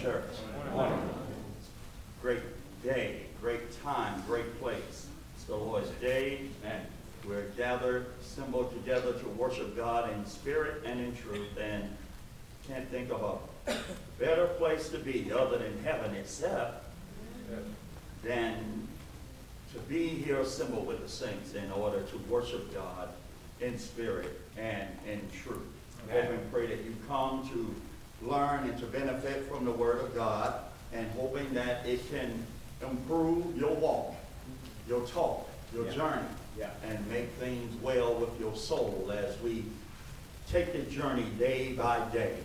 church. Great day, great time, great place. It's the Lord's day. Amen. We're gathered, assembled together to worship God in spirit and in truth. And can't think of a better place to be other than heaven itself than to be here assembled with the saints in order to worship God in spirit and in truth. Amen. Hope and pray that you come to learn and to benefit from the Word of God and hoping that it can improve your walk, your talk, your Yeah. journey, Yeah. and make things well with your soul as we take the journey day by day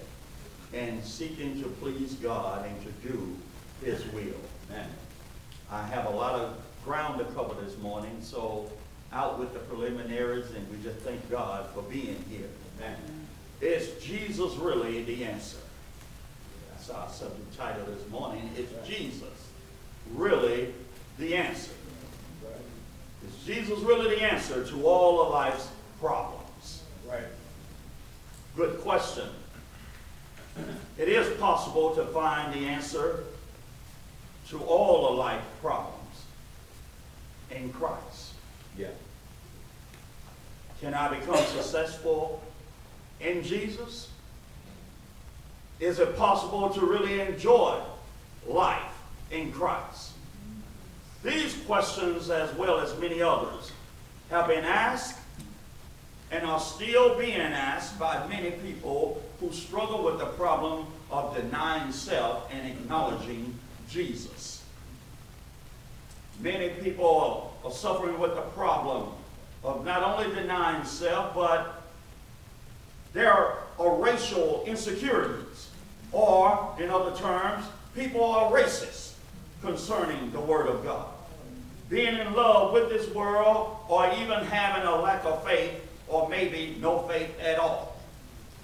and seeking to please God and to do His will. Amen. I have a lot of ground to cover this morning, so out with the preliminaries, and we just thank God for being here. Amen. Is Jesus really the answer? That's our subject title this morning. Is Jesus really the answer? Is Jesus really the answer to all of life's problems? Right. Good question. It is possible to find the answer to all of life problems in Christ. Yeah. Can I become successful in Jesus? Is it possible to really enjoy life in Christ? These questions, as well as many others, have been asked and are still being asked by many people who struggle with the problem of denying self and acknowledging Jesus. Many people are suffering with the problem of not only denying self, but there are racial insecurities. Or, in other terms, people are racist concerning the Word of God. Being in love with this world, or even having a lack of faith, or maybe no faith at all.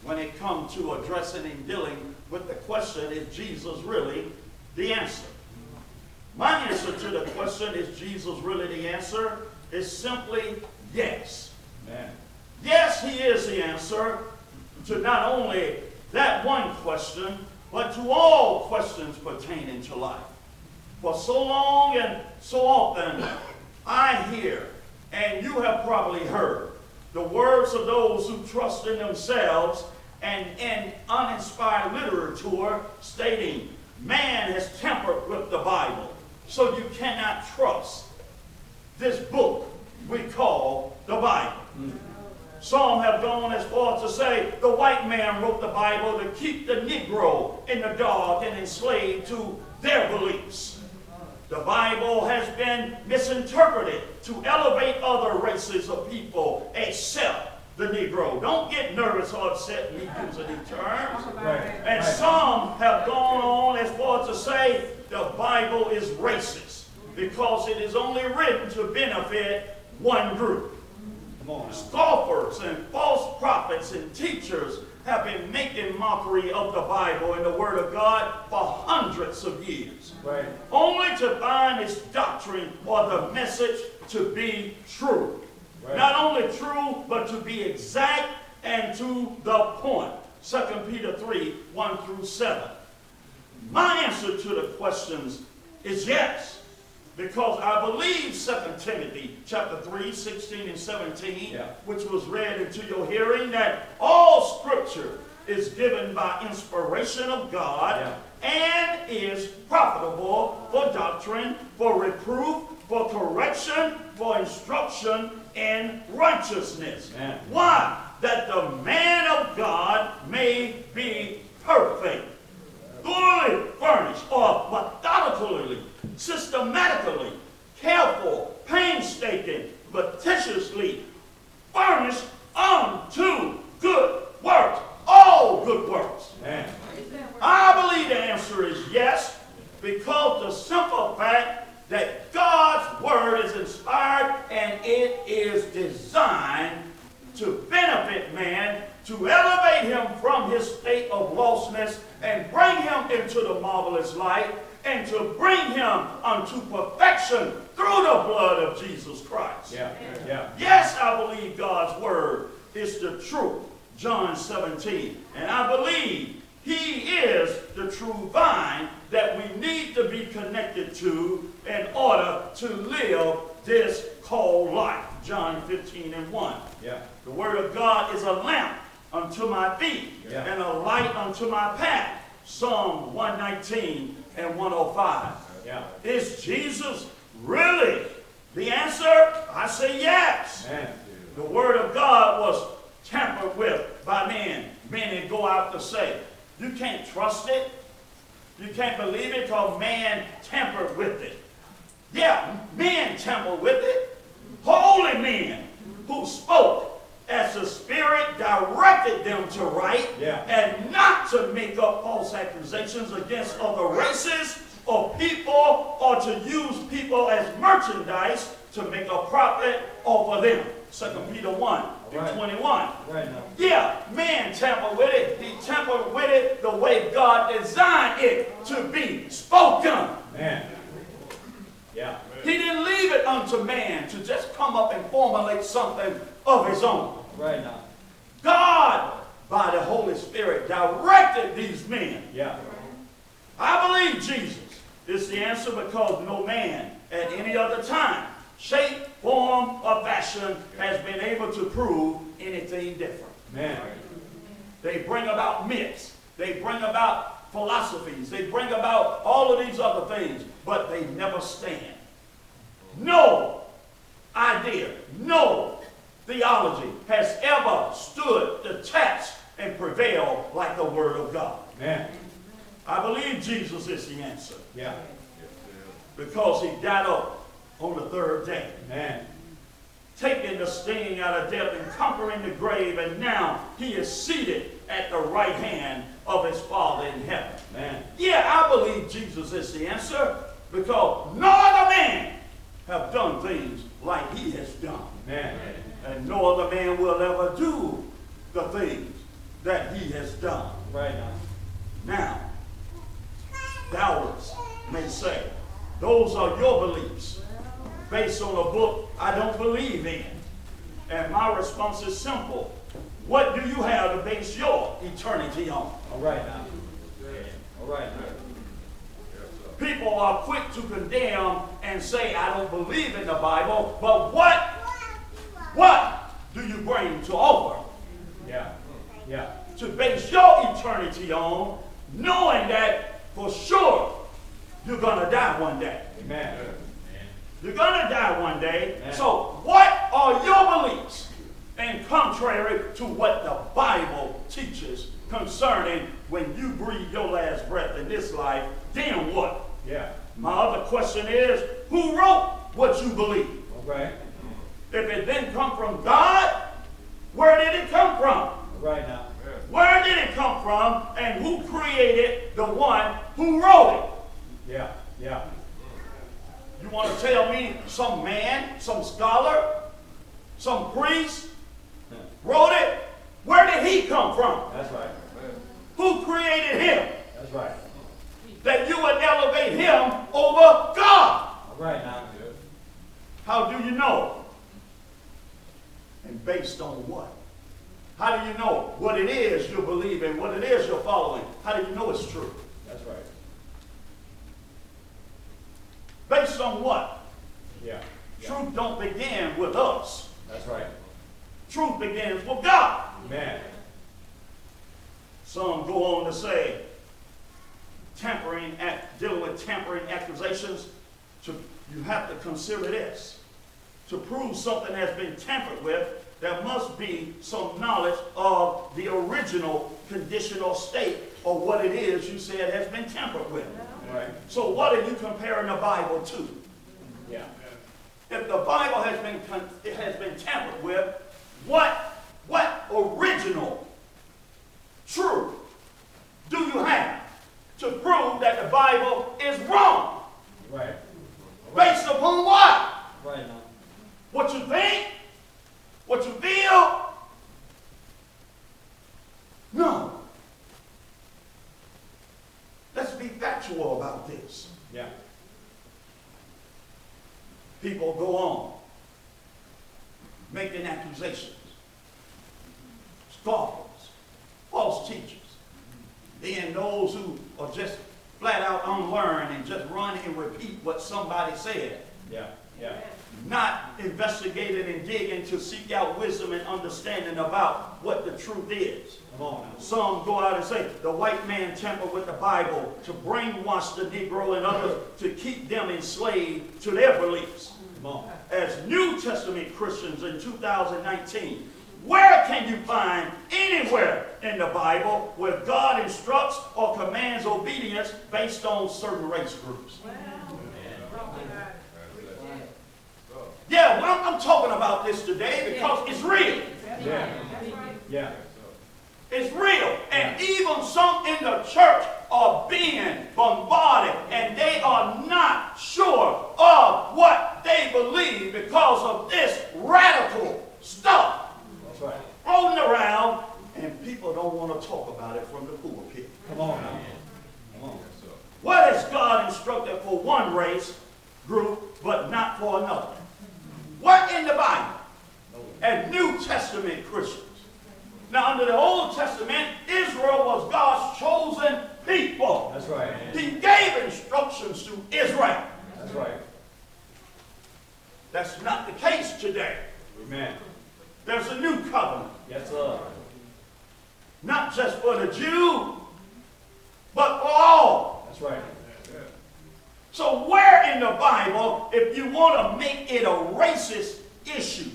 When it comes to addressing and dealing with the question, is Jesus really the answer? My answer to the question, is Jesus really the answer, is simply yes. Amen. Yes, he is the answer to not only that one question, but to all questions pertaining to life. For so long and so often, I hear, and you have probably heard, the words of those who trust in themselves and in uninspired literature stating, man has tampered with the Bible, so you cannot trust this book we call the Bible. Some have gone as far as to say the white man wrote the Bible to keep the Negro in the dark and enslaved to their beliefs. The Bible has been misinterpreted to elevate other races of people except the Negro. Don't get nervous or upset me using these terms. And some have gone on as far as to say the Bible is racist because it is only written to benefit one group. Scoffers and false prophets and teachers have been making mockery of the Bible and the Word of God for hundreds of years, Right. only to find its doctrine or the message to be true. Right. Not only true, but to be exact and to the point. 2 Peter 3 1 through 7. My answer to the questions is yes. Because I believe 2 Timothy chapter 3, 16 and 17, Yeah. which was read into your hearing, that all scripture is given by inspiration of God and is profitable for doctrine, for reproof, for correction, for instruction in righteousness. Amen. Why? That the man of God may be perfect, thoroughly furnished, or methodically, systematically, careful, painstaking, meticulously furnished unto good works, all good works. Amen. I believe the answer is yes, because the simple fact that God's word is inspired and it is designed to benefit man, to elevate him from his state of lostness and bring him into the marvelous light and to bring him unto perfection through the blood of Jesus Christ. Yeah. Yeah. Yes, I believe God's word is the truth. John 17. And I believe He is the true vine that we need to be connected to in order to live this called life. John 15 and 1. Yeah. The word of God is a lamp unto my feet Yeah. and a light unto my path. Psalm 119 and 105. Yeah. Is Jesus really the answer? I say yes. The word of God was tampered with by men. Men that go out to say, you can't trust it. You can't believe it because man tampered with it. Yeah, men tampered with it. Holy men who spoke as the Spirit directed them to write Yeah. and not to make up false accusations against other races or people or to use people as merchandise to make a profit off of them. 2 Peter 1 and Right. 21. Right. Yeah, man tampered with it. He tampered with it the way God designed it to be spoken. Man. Yeah. He didn't leave it unto man to just come up and formulate something of his own. Right now. God, by the Holy Spirit, directed these men. Yeah. I believe Jesus is the answer because no man at any other time, shape, form, or fashion has been able to prove anything different. Man. They bring about myths. They bring about philosophies. They bring about all of these other things, but they never stand. No idea, no theology has ever stood the test and prevailed like the Word of God. Man. I believe Jesus is the answer Yeah. because he died up on the third day. Man. taking the sting out of death and conquering the grave, and now he is seated at the right hand of his Father in heaven. Man. Yeah, I believe Jesus is the answer because no other man have done things like he has done. Man. And no other man will ever do the things that he has done. Right now. Now, doubters may say, those are your beliefs based on a book I don't believe in. And my response is simple. What do you have to base your eternity on? All right now. All right now. People are quick to condemn and say, I don't believe in the Bible, but what, what do you bring to offer Yeah. Yeah. to base your eternity on, knowing that for sure you're going to die one day? Amen. You're going to die one day. Amen. So, what are your beliefs? And contrary to what the Bible teaches concerning when you breathe your last breath in this life, then what? Yeah. My other question is who wrote what you believe? Right. If it didn't come from God, where did it come from? Right now. Where did it come from? And who created the one who wrote it? Yeah. Yeah. You want to tell me some man, some scholar, some priest wrote it? Where did he come from? That's right. Who created him? That's right. That you would elevate him over God. All right now. How do you know? And based on what? How do you know what it is you're believing, what it is you're following? How do you know it's true? That's right. Based on what? Yeah. yeah. Truth don't begin with us. That's right. Truth begins with God. Amen. Some go on to say, tampering, act, dealing with tampering accusations, to, you have to consider this. To prove something has been tampered with, there must be some knowledge of the original condition or state or what it is you said has been tampered with. Right. So what are you comparing the Bible to? Yeah. If the Bible has been con- it has been tampered with, what what original truth do you have to prove that the Bible is wrong? Right. Based upon what? Right. What you think? What you feel? No. Let's be factual about this. Yeah. People go on making accusations, scoffers, false teachers, Then those who are just flat out unlearned and just run and repeat what somebody said, Yeah, yeah, not investigating and digging to seek out wisdom and understanding about what the truth is. come on now. Some go out and say the white man tampered with the Bible to brainwash the Negro and others to keep them enslaved to their beliefs. As New Testament Christians in 2019, where can you find anywhere in the Bible where God instructs or commands obedience based on certain race groups? Yeah, well, I'm, I'm talking about this today because it's real. Yeah, yeah, It's real. And even some in the church are being bombarded and they are not sure of what they believe because of this radical stuff that's right. floating around and people don't want to talk about it from the pulpit. Come on now. Come on. What is God instructed for one race group but not for another? What in the Bible? And New Testament Christians. Now, under the Old Testament, Israel was God's chosen people. That's right. He gave instructions to Israel. That's right. That's not the case today. Amen. There's a new covenant, Yes, sir. not just for the Jew, but for all. That's right. So, where in the Bible, if you want to make it a racist issue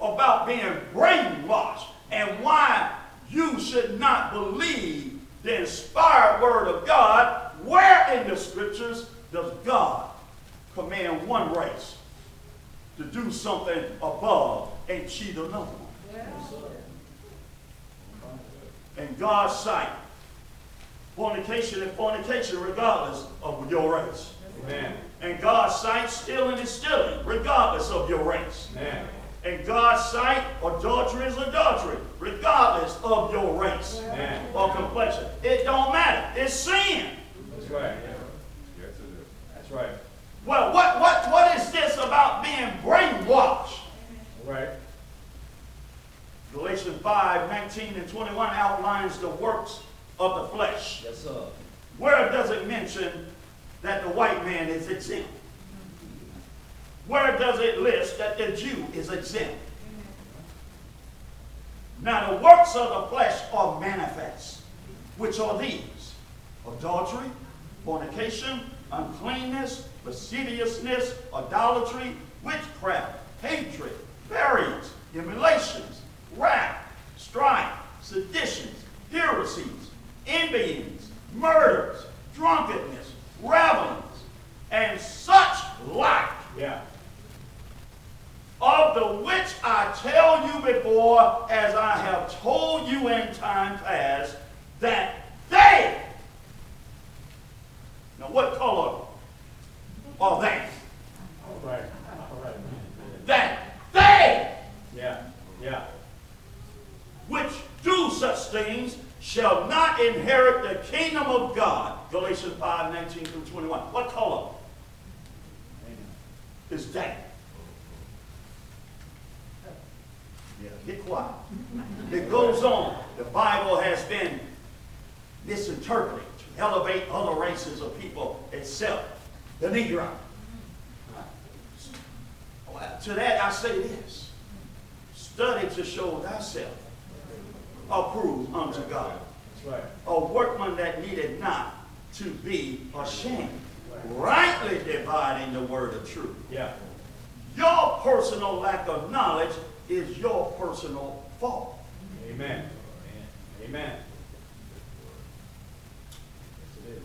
about being brainwashed and why you should not believe the inspired word of God, where in the scriptures does God command one race to do something above and cheat another one? In God's sight, fornication and fornication regardless of your race. Amen. And God's sight, stealing is stealing, regardless of your race. Amen. In God's sight, adultery is adultery, regardless of your race Amen. or complexion. It don't matter. It's sin. That's right. That's right. Well, what, what, what is this about being brainwashed? All right. Galatians 5, 19 and 21 outlines the works of the flesh. Yes, sir. Where does it mention that the white man is exempt? Where does it list that the Jew is exempt? Now, the works of the flesh are manifest, which are these adultery, fornication, uncleanness, lasciviousness, idolatry, witchcraft, hatred, variance, emulations, wrath, strife, seditions, heresies, envyings, murders, drunkenness, revelings, and such like Yeah. of the which I tell you before, as I have told you in time past, that they, now what color are they? All right. All right. That they, Yeah. Yeah. which do such things, shall not inherit the kingdom of God. Galatians 5, 19 through 21. What color is that? Yeah, get quiet. It goes on. The Bible has been misinterpreted to elevate other races of people itself. the Negro. Well, To that I say this. Study to show thyself approved unto God. Right. A workman that needed not to be ashamed, rightly dividing the word of truth. Yeah. Your personal lack of knowledge is your personal fault. Amen. Amen. Yes, it is.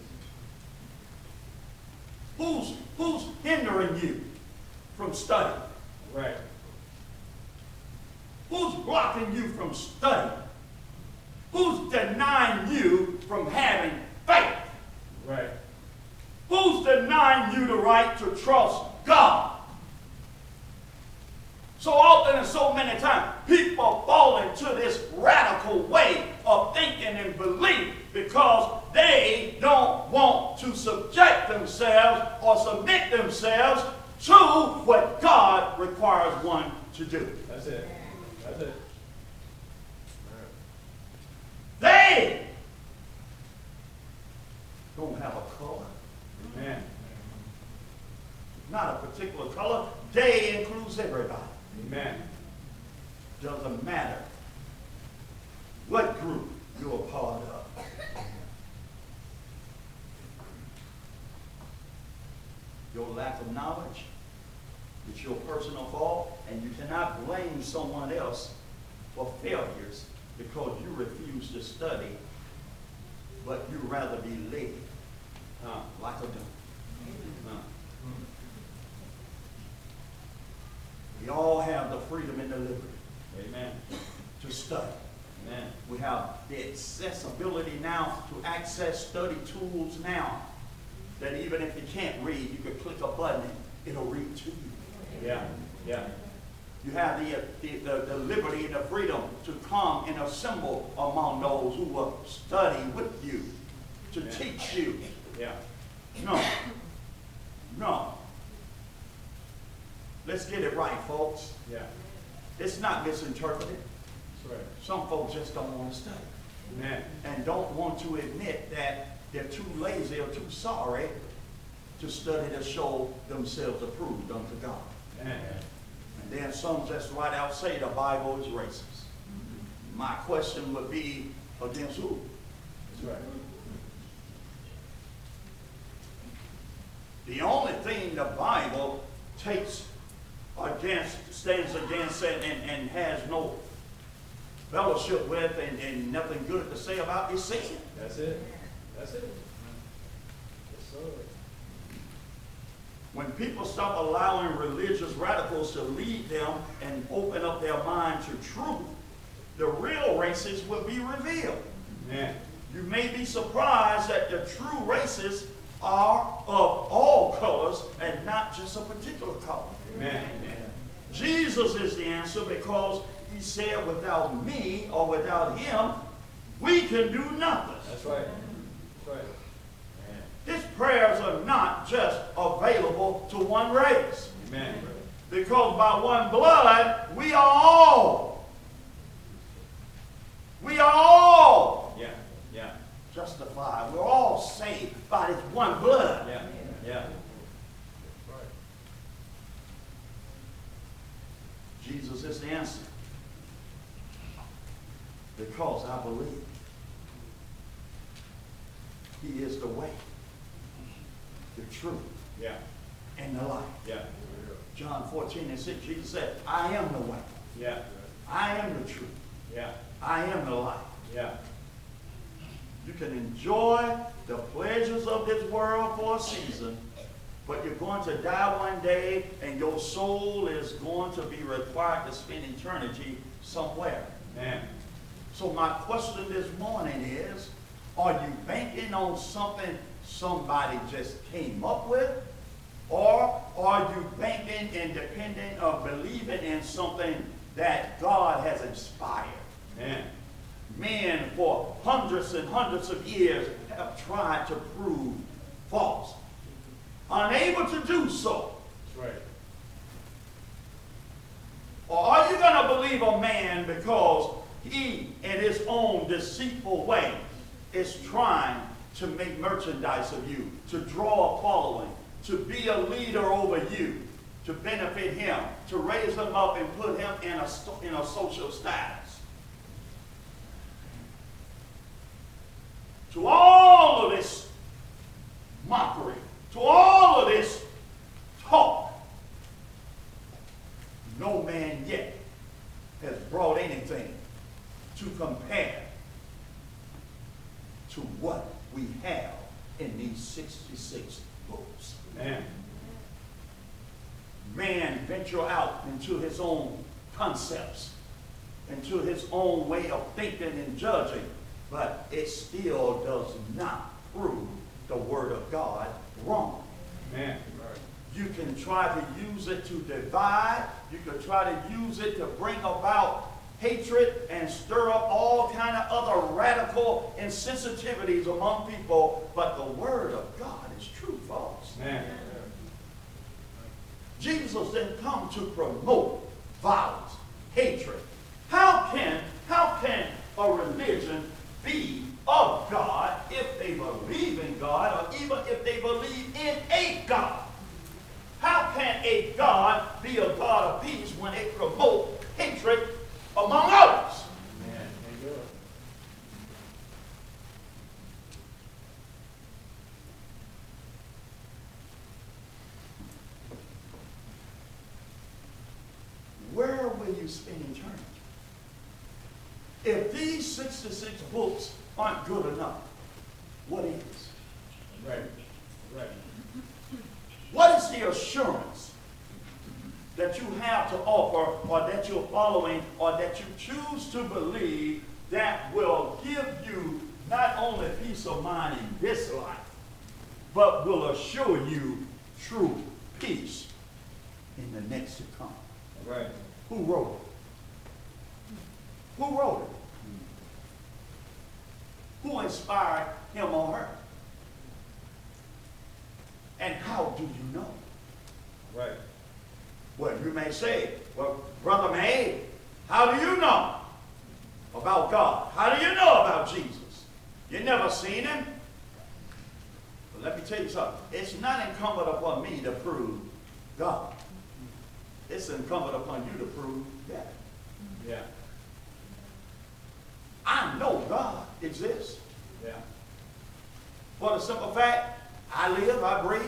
Who's, who's hindering you from studying? Right. Who's blocking you from studying? Who's denying you from having faith? Right. Who's denying you the right to trust God? So often and so many times, people fall into this radical way of thinking and belief because they don't want to subject themselves or submit themselves to what God requires one to do. That's it. That's it. They don't have a color. Amen. Not a particular color. They includes everybody. Amen. Doesn't matter what group you're a part of. Your lack of knowledge is your personal fault, and you cannot blame someone else for failures because you refuse to study, but you rather be led Huh. like a donkey. We all have the freedom and the liberty Amen. to study. Amen. We have the accessibility now to access study tools now that even if you can't read, you could click a button and it'll read to you. Yeah. Yeah. You have the, uh, the, the, the liberty and the freedom to come and assemble among those who will study with you, to Yeah. teach you. Yeah. No. No. Let's get it right, folks. Yeah. It's not misinterpreted. Right. Some folks just don't want to study. Amen. and don't want to admit that they're too lazy or too sorry to study to show themselves approved unto God. Amen. Then some just right out say the Bible is racist. My question would be against who? That's right. The only thing the Bible takes against, stands against and, and, and has no fellowship with and, and nothing good to say about is sin. That's it. That's it. Yes, sir. When people stop allowing religious radicals to lead them and open up their mind to truth, the real races will be revealed. Amen. You may be surprised that the true races are of all colors and not just a particular color. Amen. Jesus is the answer because he said, without me or without him, we can do nothing. That's right. That's right. His prayers are not just available to one race. Amen. Because by one blood, we are all. We are all Yeah. Yeah. justified. We're all saved by this one blood. Yeah. Yeah. Jesus is the answer. Because I believe He is the way, the truth, Yeah. and the life. Yeah. John 14 and 6, Jesus said, I am the way. Yeah. I am the truth. Yeah. I am the life. Yeah. You can enjoy the pleasures of this world for a season, but you're going to die one day and your soul is going to be required to spend eternity somewhere. Amen. So my question this morning is, are you banking on something somebody just came up with? Or are you banking and depending or believing in something that God has inspired? Amen. men for hundreds and hundreds of years have tried to prove false. Unable to do so. That's right. Or are you going to believe a man because he, in his own deceitful way, is trying to make merchandise of you, to draw a following, to be a leader over you, to benefit him, to raise him up and put him in a, in a social status? to all of this mockery, to all of this talk, no man yet has brought anything to compare to what we have in these 66 books. Amen. Man venture out into his own concepts, into his own way of thinking and judging, but it still does not prove the Word of God wrong. Amen. You can try to use it to divide. You can try to use it to bring about hatred and stir up all kind of other radical insensitivities among people. But the Word of God is true, folks. Amen. Jesus didn't come to promote violence, hatred. How can, how can a religion be of God if they believe in God or even if they believe in a God. How can a God be a God of peace when it promotes hatred among others? You. Where will you spend eternity? If these 66 books aren't good enough, what is? Right, right. What is the assurance that you have to offer or that you're following or that you choose to believe that will give you not only peace of mind in this life, but will assure you true peace in the next to come? Right. Who wrote it? Who wrote it? Who inspired him or her? And how do you know? Right. Well, you may say, well, Brother May, how do you know about God? How do you know about Jesus? You never seen him? But let me tell you something. It's not incumbent upon me to prove God. It's incumbent upon you to prove that. Yeah, I know God exists. yeah. For the simple fact, I live, I breathe,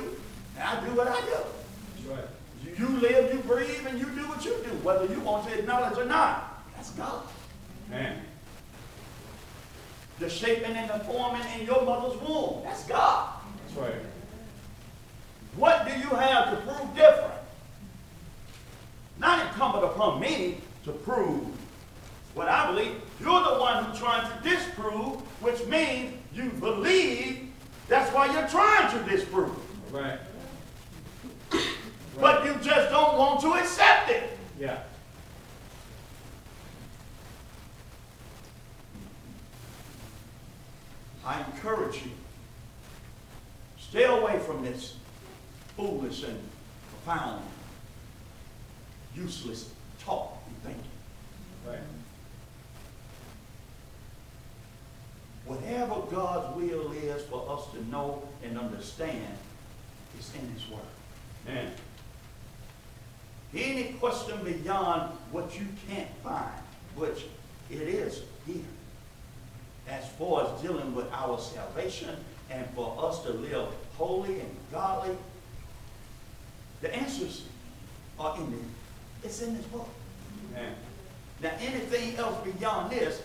and I do what I do. That's right. You, live, you breathe, and you do what you do, whether you want to acknowledge or not. That's God. Man, The shaping and the forming in your mother's womb. That's God. that's right. What do you have to prove different? Not incumbent upon me to prove what I believe. You're the one who's trying to disprove, which means you believe. That's why you're trying to disprove. Right. But you just don't want to accept it. Yeah. I encourage you, stay away from this foolish and profound, useless talk and thinking. Right. Whatever God's will is for us to know and understand is in His Word. Man, Any question beyond what you can't find, which it is here, as far as dealing with our salvation and for us to live holy and godly, the answers are in it. It's in this book. man. Now, anything else beyond this,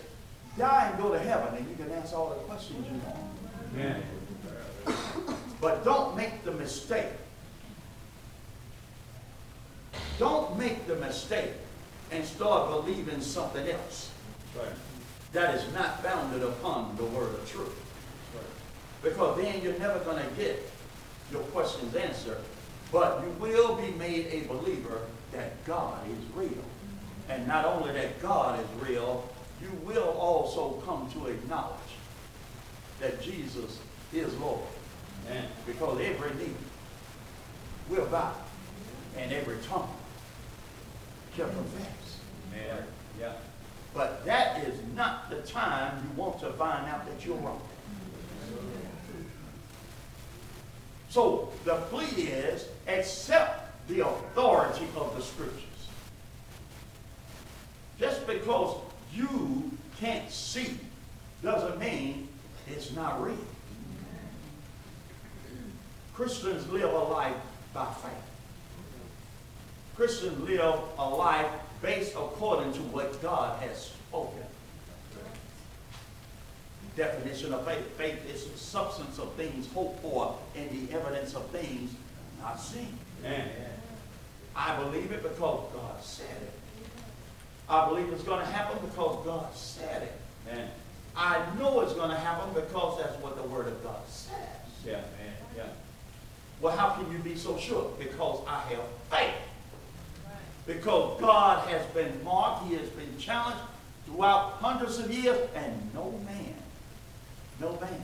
die and go to heaven, and you can answer all the questions you want. Man. But don't make the mistake. Don't make the mistake and start believing something else Right. that is not founded upon the word of truth. Right. Because then you're never going to get your questions answered. But you will be made a believer that God is real. And not only that God is real, you will also come to acknowledge that Jesus is Lord. Man. Because every knee will bow and every tongue shall confess. Man. Yeah. But that is not the time you want to find out that you're wrong. So the plea is accept the authority of the scriptures. Just because you can't see doesn't mean it's not real. Christians live a life by faith. Christians live a life based according to what God has spoken. Definition of faith. Faith is the substance of things hoped for and the evidence of things not seen. I believe it because God said it. I believe it's going to happen because God said it. Man. I know it's going to happen because that's what the Word of God says. Yeah, man. Yeah. Well, how can you be so sure? Because I have faith. Because God has been marked, He has been challenged throughout hundreds of years, and no man, no man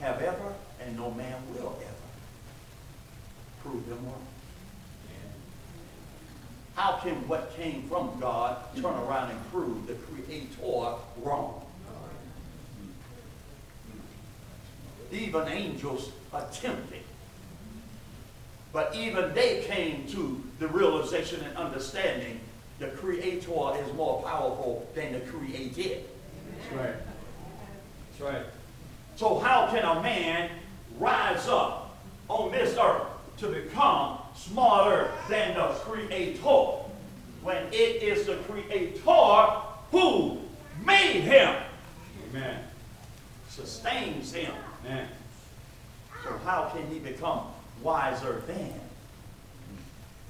have ever, and no man will ever prove him wrong. How can what came from God turn around and prove the Creator wrong? Even angels attempted But even they came to the realization and understanding the creator is more powerful than the created. That's right. That's right. So how can a man rise up on this earth to become smarter than the creator when it is the creator who made him, Amen. sustains him? Amen. So how can he become wiser than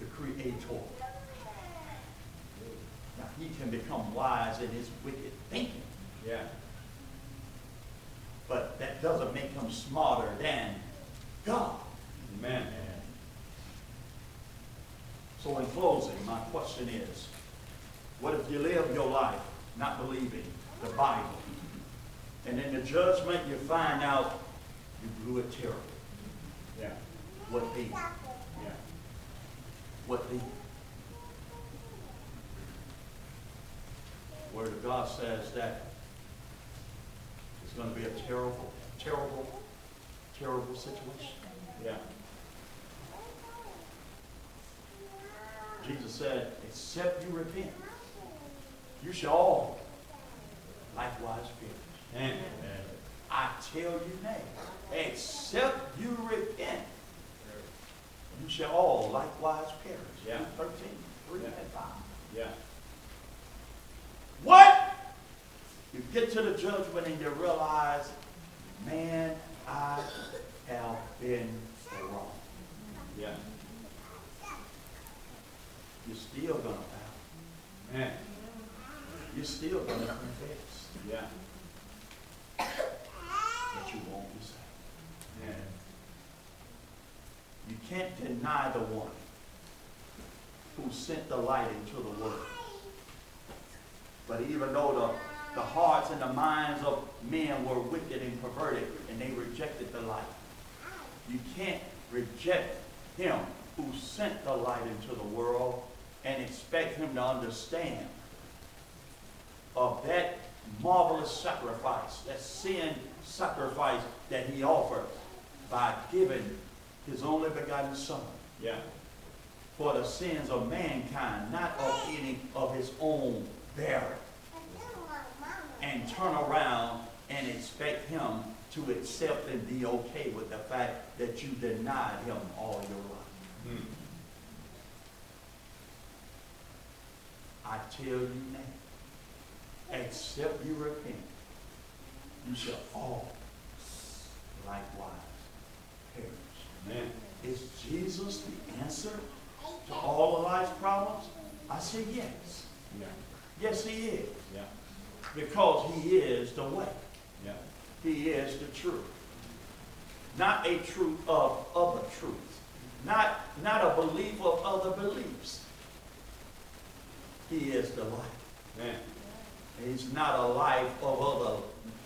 the creator? Now he can become wise in his wicked thinking, Yeah. but that doesn't make him smarter than God. Amen. So in closing, my question is, what if you live your life not believing the Bible? And in the judgment you find out you blew it terrible. Yeah. What then? What then? Word of God says that it's going to be a terrible, terrible, terrible situation. Yeah. Jesus said, except you repent, you shall all likewise perish. Amen. I tell you nay, except you repent, you shall all likewise perish. Yeah. Luke 13, 3 Yeah. and 5. Yeah. What? You get to the judgment and you realize, man, I have been wrong. Yeah. You're still gonna bow. Amen. You're still gonna confess, Yeah. but you won't be saved. Amen. You can't deny the one who sent the light into the world. But even though the, the hearts and the minds of men were wicked and perverted and they rejected the light, you can't reject him who sent the light into the world and expect him to understand of that marvelous sacrifice, that sin sacrifice that he offered by giving his only begotten son Yeah. for the sins of mankind, not of any of his own bearing. And turn around and expect him to accept and be okay with the fact that you denied him all your life. Hmm. I tell you now, except you repent, you shall all likewise. Amen. Is Jesus the answer to all of life's problems? I say yes. Yeah. Yes, he is. Yeah. Because he is the way. Yeah. He is the truth. Not a truth of other truths. Not, not a belief of other beliefs. He is the life. Amen. He's not a life of other,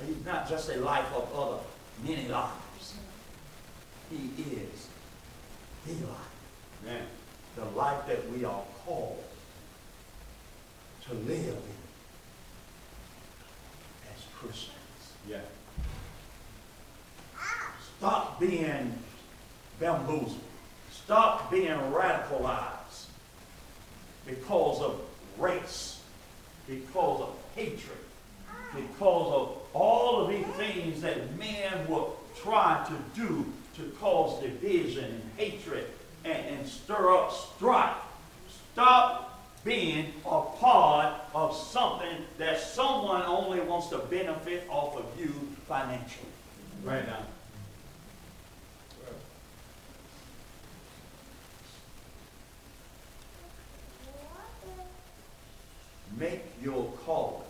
he's not just a life of other many lives. He is the life. Amen. the life that we are called to live in as Christians. Yeah. Stop being bamboozled. Stop being radicalized because of race, because of hatred, because of all of these things that men will try to do to cause division and hatred and, and stir up strife. Stop being a part of something that someone only wants to benefit off of you financially. Right now. Make your calling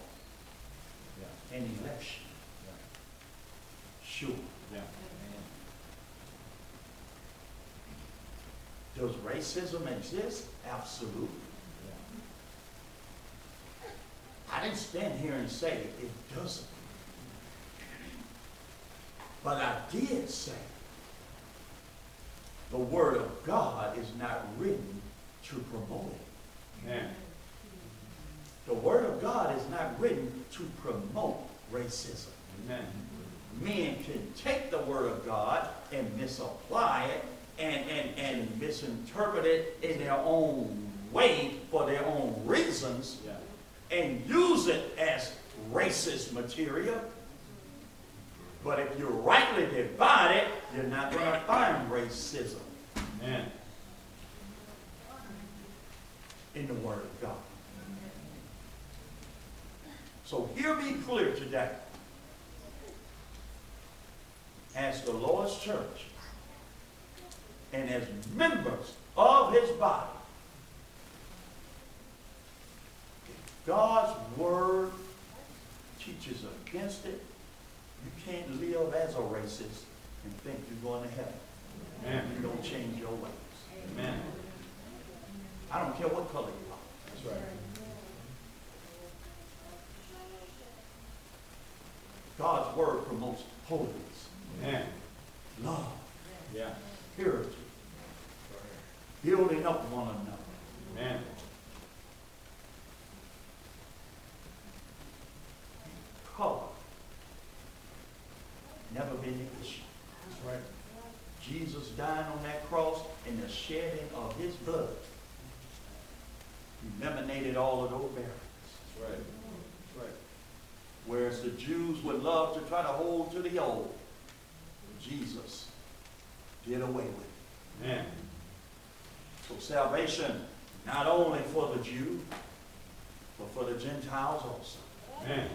Yeah. and election sure. Yeah. Does racism exist? Absolutely. I didn't stand here and say it doesn't. But I did say the Word of God is not written to promote it. Amen. The Word of God is not written to promote racism. Amen. Men can take the Word of God and misapply it and, and, and misinterpret it in their own way for their own reasons Yeah. and use it as racist material. But if you rightly divide it, you're not going to find racism Amen. in the Word of God. So hear me clear today. As the Lord's church and as members of his body, if God's word teaches against it, you can't live as a racist and think you're going to heaven. Amen. You don't change your ways. Amen. I don't care what color you are. That's right. God's word promotes holiness, Amen. love, Yeah. purity, building up one another. Amen. Color never been an issue. That's right. Jesus dying on that cross and the shedding of his blood he eliminated all of those barriers. That's right. That's right. Whereas the Jews would love to try to hold to the old, Jesus did away with it. Amen. So salvation, not only for the Jew, but for the Gentiles also. Amen.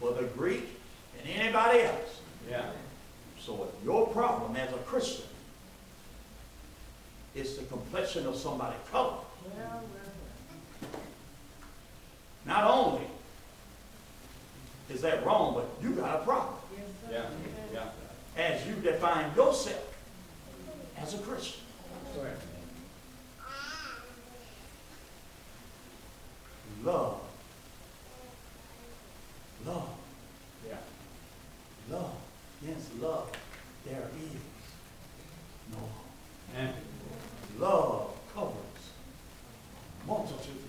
For the Greek and anybody else. Yeah. So if your problem as a Christian is the complexion of somebody's color, not only is that wrong, but you got a problem Yeah. Yeah. as you define yourself as a Christian. That's. Love. Love. Yeah. Love. Yes, love. There is no harm. Love covers multitude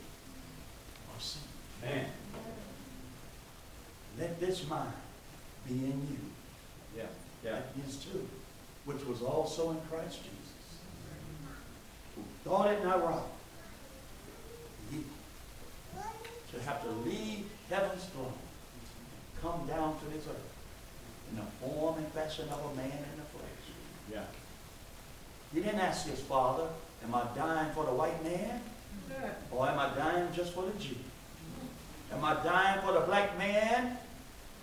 of sin. Amen. Let this mind be in you. Yeah. Yeah. That is too, which was also in Christ Jesus. Thought it not right to have to leave heaven's throne, and come down to this earth in the form and fashion of a man in the flesh. Yeah. He didn't ask his father, am I dying for the white man? Or am I dying just for the Jew? Am I dying for the black man?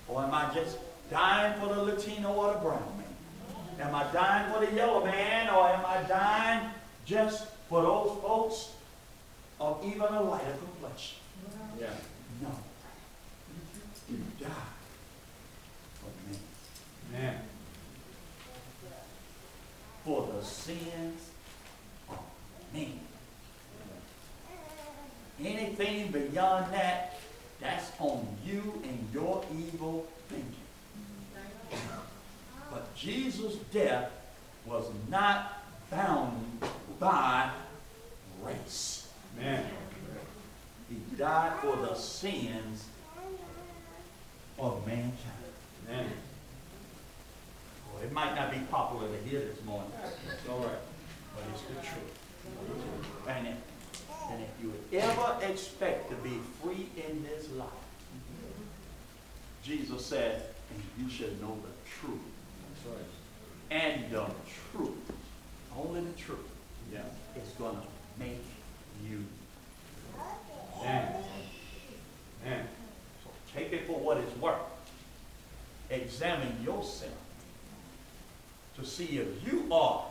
Or am I just dying for the Latino or the brown man? Am I dying for the yellow man? Or am I dying just for those folks of even a lighter complexion? Yeah. No. You die for me. Amen. For the sins of me. Anything beyond that, that's on you and your evil thinking. But Jesus' death was not bound by grace. Amen. He died for the sins of mankind. Amen. Well, it might not be popular to hear this morning, It's all right. but it's the truth. And if, and if you would ever expect to be free in this life, Jesus said, and you should know the truth. That's right. And the truth, only the truth, Yeah. is going to make you. Amen. Amen. So take it for what it's worth. Examine yourself to see if you are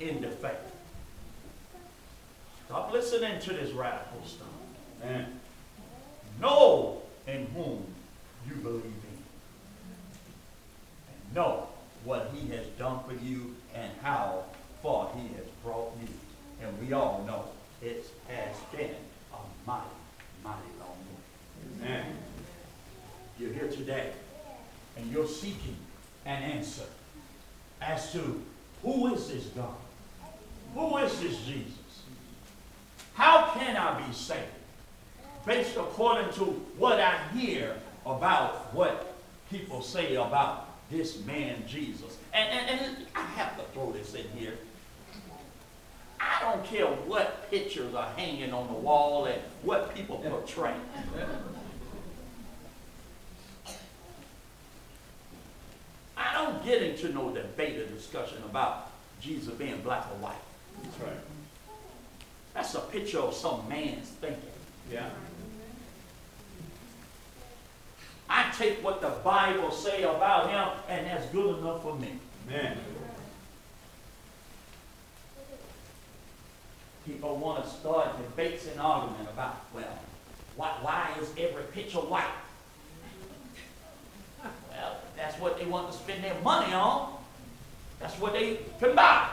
in the faith. Stop listening to this radical stuff. Man. Know in whom you believe in. And know what he has done for you and how far he has brought you. And we all know it has been a mighty, mighty long way. Amen. You're here today and you're seeking an answer as to who is this God? Who is this Jesus? How can I be saved? Based according to what I hear about what people say about this man Jesus. And, and, and I have to throw this in here. I don't care what pictures are hanging on the wall and what people portray. I don't get into no debate or discussion about Jesus being black or white. That's right. That's a picture of some man's thinking. Yeah. I take what the Bible say about him, and that's good enough for me. Man. People want to start debates and argument about, well, why, why is every picture white? Well, that's what they want to spend their money on. That's what they can buy.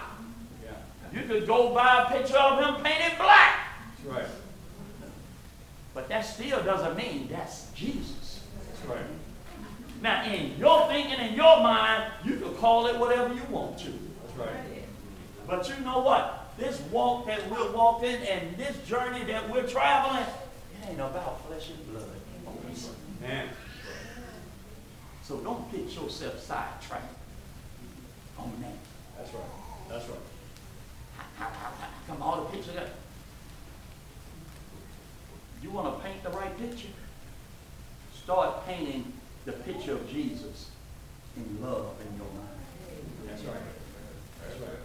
Yeah. You could go buy a picture of him painted black. That's right. But that still doesn't mean that's Jesus. Right. Now, in your thinking, in your mind, you can call it whatever you want to. That's right. But you know what? This walk that we're walking and this journey that we're traveling, it ain't about flesh and blood. Man. So don't get yourself sidetracked on that. That's right. That's right. How, how, how come all the pictures that you want to paint the right picture? Start painting the picture of Jesus in love in your mind. That's right. That's right.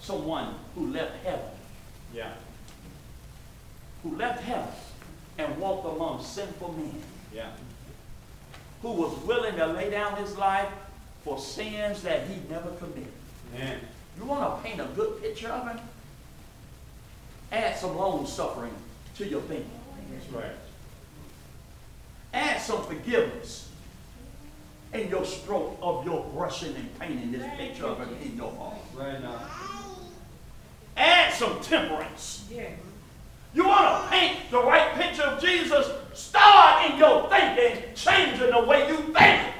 Someone who left heaven, Yeah. who left heaven and walked among sinful men, Yeah. who was willing to lay down his life for sins that he never committed. Man. You want to paint a good picture of him? Add some long suffering to your thinking. That's right. Add some forgiveness in your stroke of your brushing and painting this picture of him in your heart. Right now. Add some temperance. You want to paint the right picture of Jesus? Start in your thinking, changing the way you think. And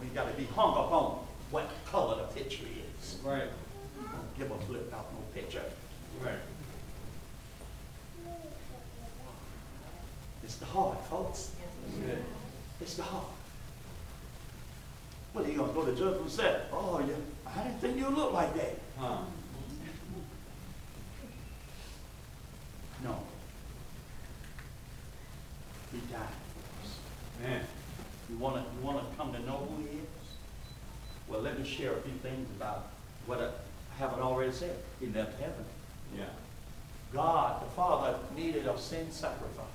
we got to be hung up on what color the picture is. Right. Don't give a flip out no picture. Right. It's the heart, folks. It. It's the heart. Well, you gonna go to judge and say, "Oh, yeah, I didn't think you looked like that." Huh. No. He died for us. Man. You wanna, you wanna come to know who he is? Well, let me share a few things about what I haven't already said. He left heaven. Yeah. God, the Father, needed a sin sacrifice.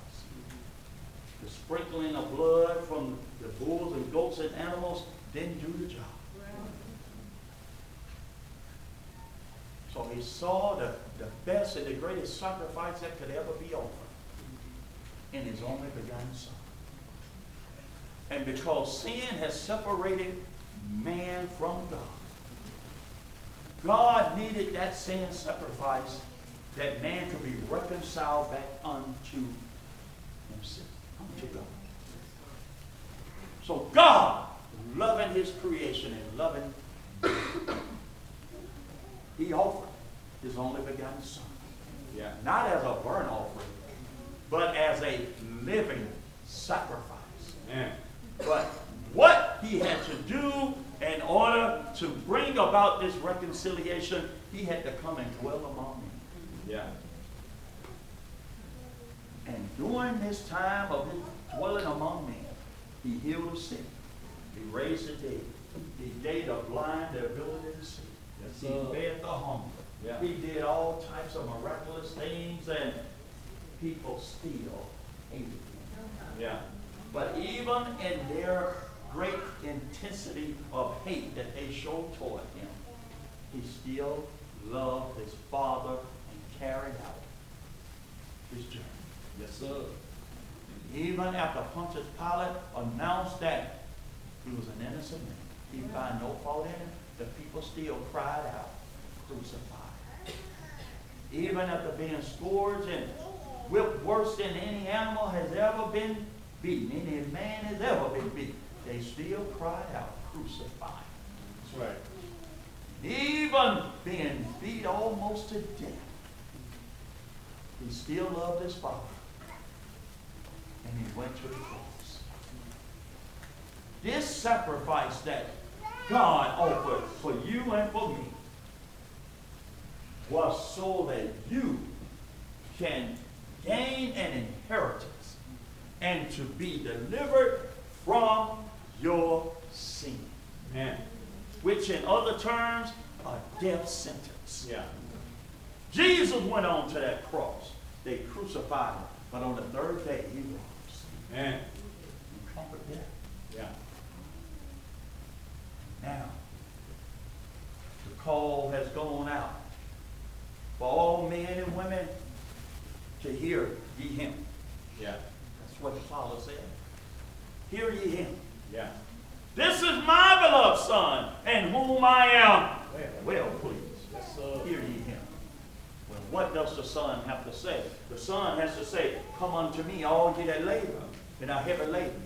Sprinkling of blood from the bulls and goats and animals didn't do the job. So he saw the, the best and the greatest sacrifice that could ever be offered in his only begotten Son. And because sin has separated man from God, God needed that sin sacrifice that man could be reconciled back unto himself, unto God. So God, loving his creation and loving, he offered his only begotten Son. Yeah. Not as a burnt offering, but as a living sacrifice. Man. But what he had to do in order to bring about this reconciliation, he had to come and dwell among men. Yeah. And during this time of his dwelling among men, he healed the sick. He raised the dead. He gave the blind the ability to see. Yes, He fed the hungry. Yeah. He did all types of miraculous things, and people still hated him. Yeah. But even in their great intensity of hate that they showed toward him, he still loved his father and carried out his journey. Yes, sir. Even after Pontius Pilate announced that he was an innocent man, he found no fault in him, the people still cried out, crucify. Even after being scourged and whipped worse than any animal has ever been beaten, any man has ever been beaten, they still cried out, crucify. That's right. Even being beat almost to death, he still loved his father. And he went to the cross. This sacrifice that God offered for you and for me was so that you can gain an inheritance and to be delivered from your sin. Amen. Which in other terms, a death sentence. Yeah. Jesus went on to that cross. They crucified him. But on the third day, he rose. Amen. And death. Yeah. Now, the call has gone out for all men and women to hear ye him. Yeah. That's what the Father said. Hear ye him. Yeah. This is my beloved Son, in whom I am Well, well pleased. Yes, sir. Hear ye him. Well, what does the Son have to say? The Son has to say, Come unto me, all ye that labor and are heavy laden,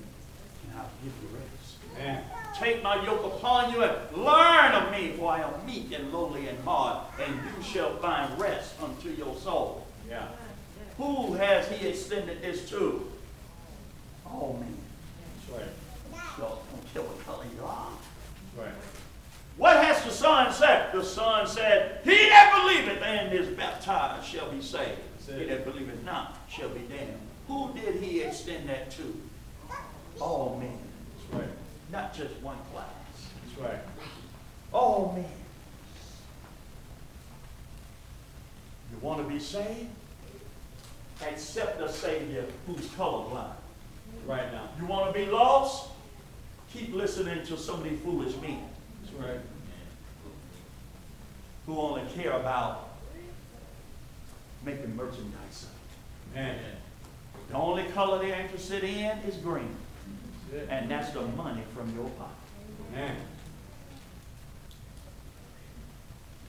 and I'll give you rest. Amen. Take my yoke upon you and learn of me, for I am meek and lowly in heart, and you shall find rest unto your soul. Yeah. Who has he extended this to? All men. That's right. So, don't care what color you are. Right. What has the Son said? The Son said, He that believeth and is baptized shall be saved. He that believeth not shall be damned. Who did he extend that to? All men, That's right. not just one class. That's right. All men. You want to be saved? Accept the Savior who's colorblind. Right now. You want to be lost? Keep listening to some of these foolish men That's right. who only care about making merchandise. of it. Amen. The only color they're interested in is green, and that's the money from your pocket. Amen.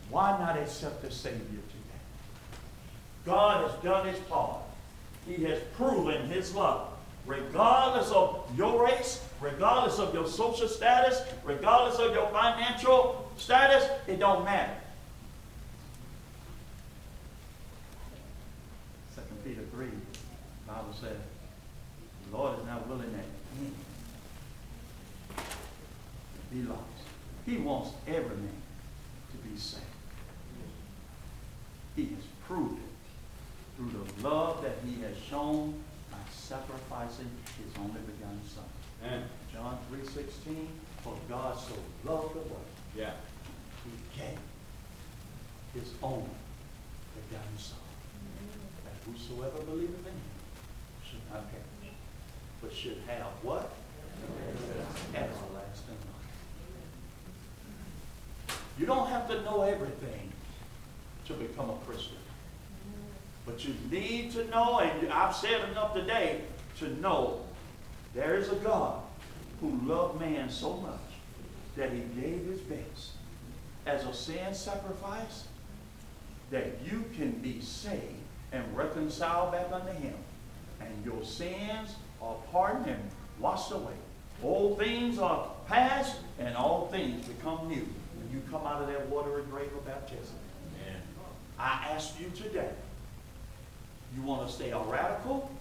Why not accept the Savior today? God has done his part. He has proven his love. Regardless of your race, regardless of your social status, regardless of your financial status, it don't matter. Second Peter 3, the Bible says, the Lord is not willing that any be lost. He wants every man to be saved. He has proved it through the love that he has shown by sacrificing his only begotten Son. Amen. John 3.16, for God so loved the world, Yeah. he gave his only begotten Son, that whosoever believeth in him should not perish, but should have what? Everlasting life. You don't have to know everything to become a Christian. But you need to know, and I've said enough today to know there is a God who loved man so much that he gave his best as a sin sacrifice that you can be saved and reconciled back unto him. And your sins are pardoned and washed away. All things are past and all things become new when you come out of that watery grave of baptism. Amen. I ask you today, you want to stay a radical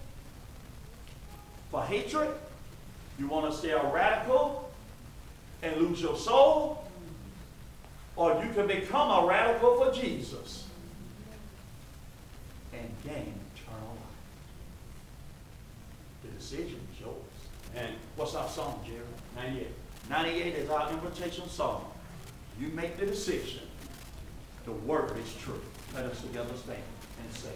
for hatred? You want to stay a radical and lose your soul? Or you can become a radical for Jesus and gain eternal life. The decision is yours. Amen. What's our song, Jerry? 98. 98 is our invitation song. You make the decision. The word is true. Let us together stand and say.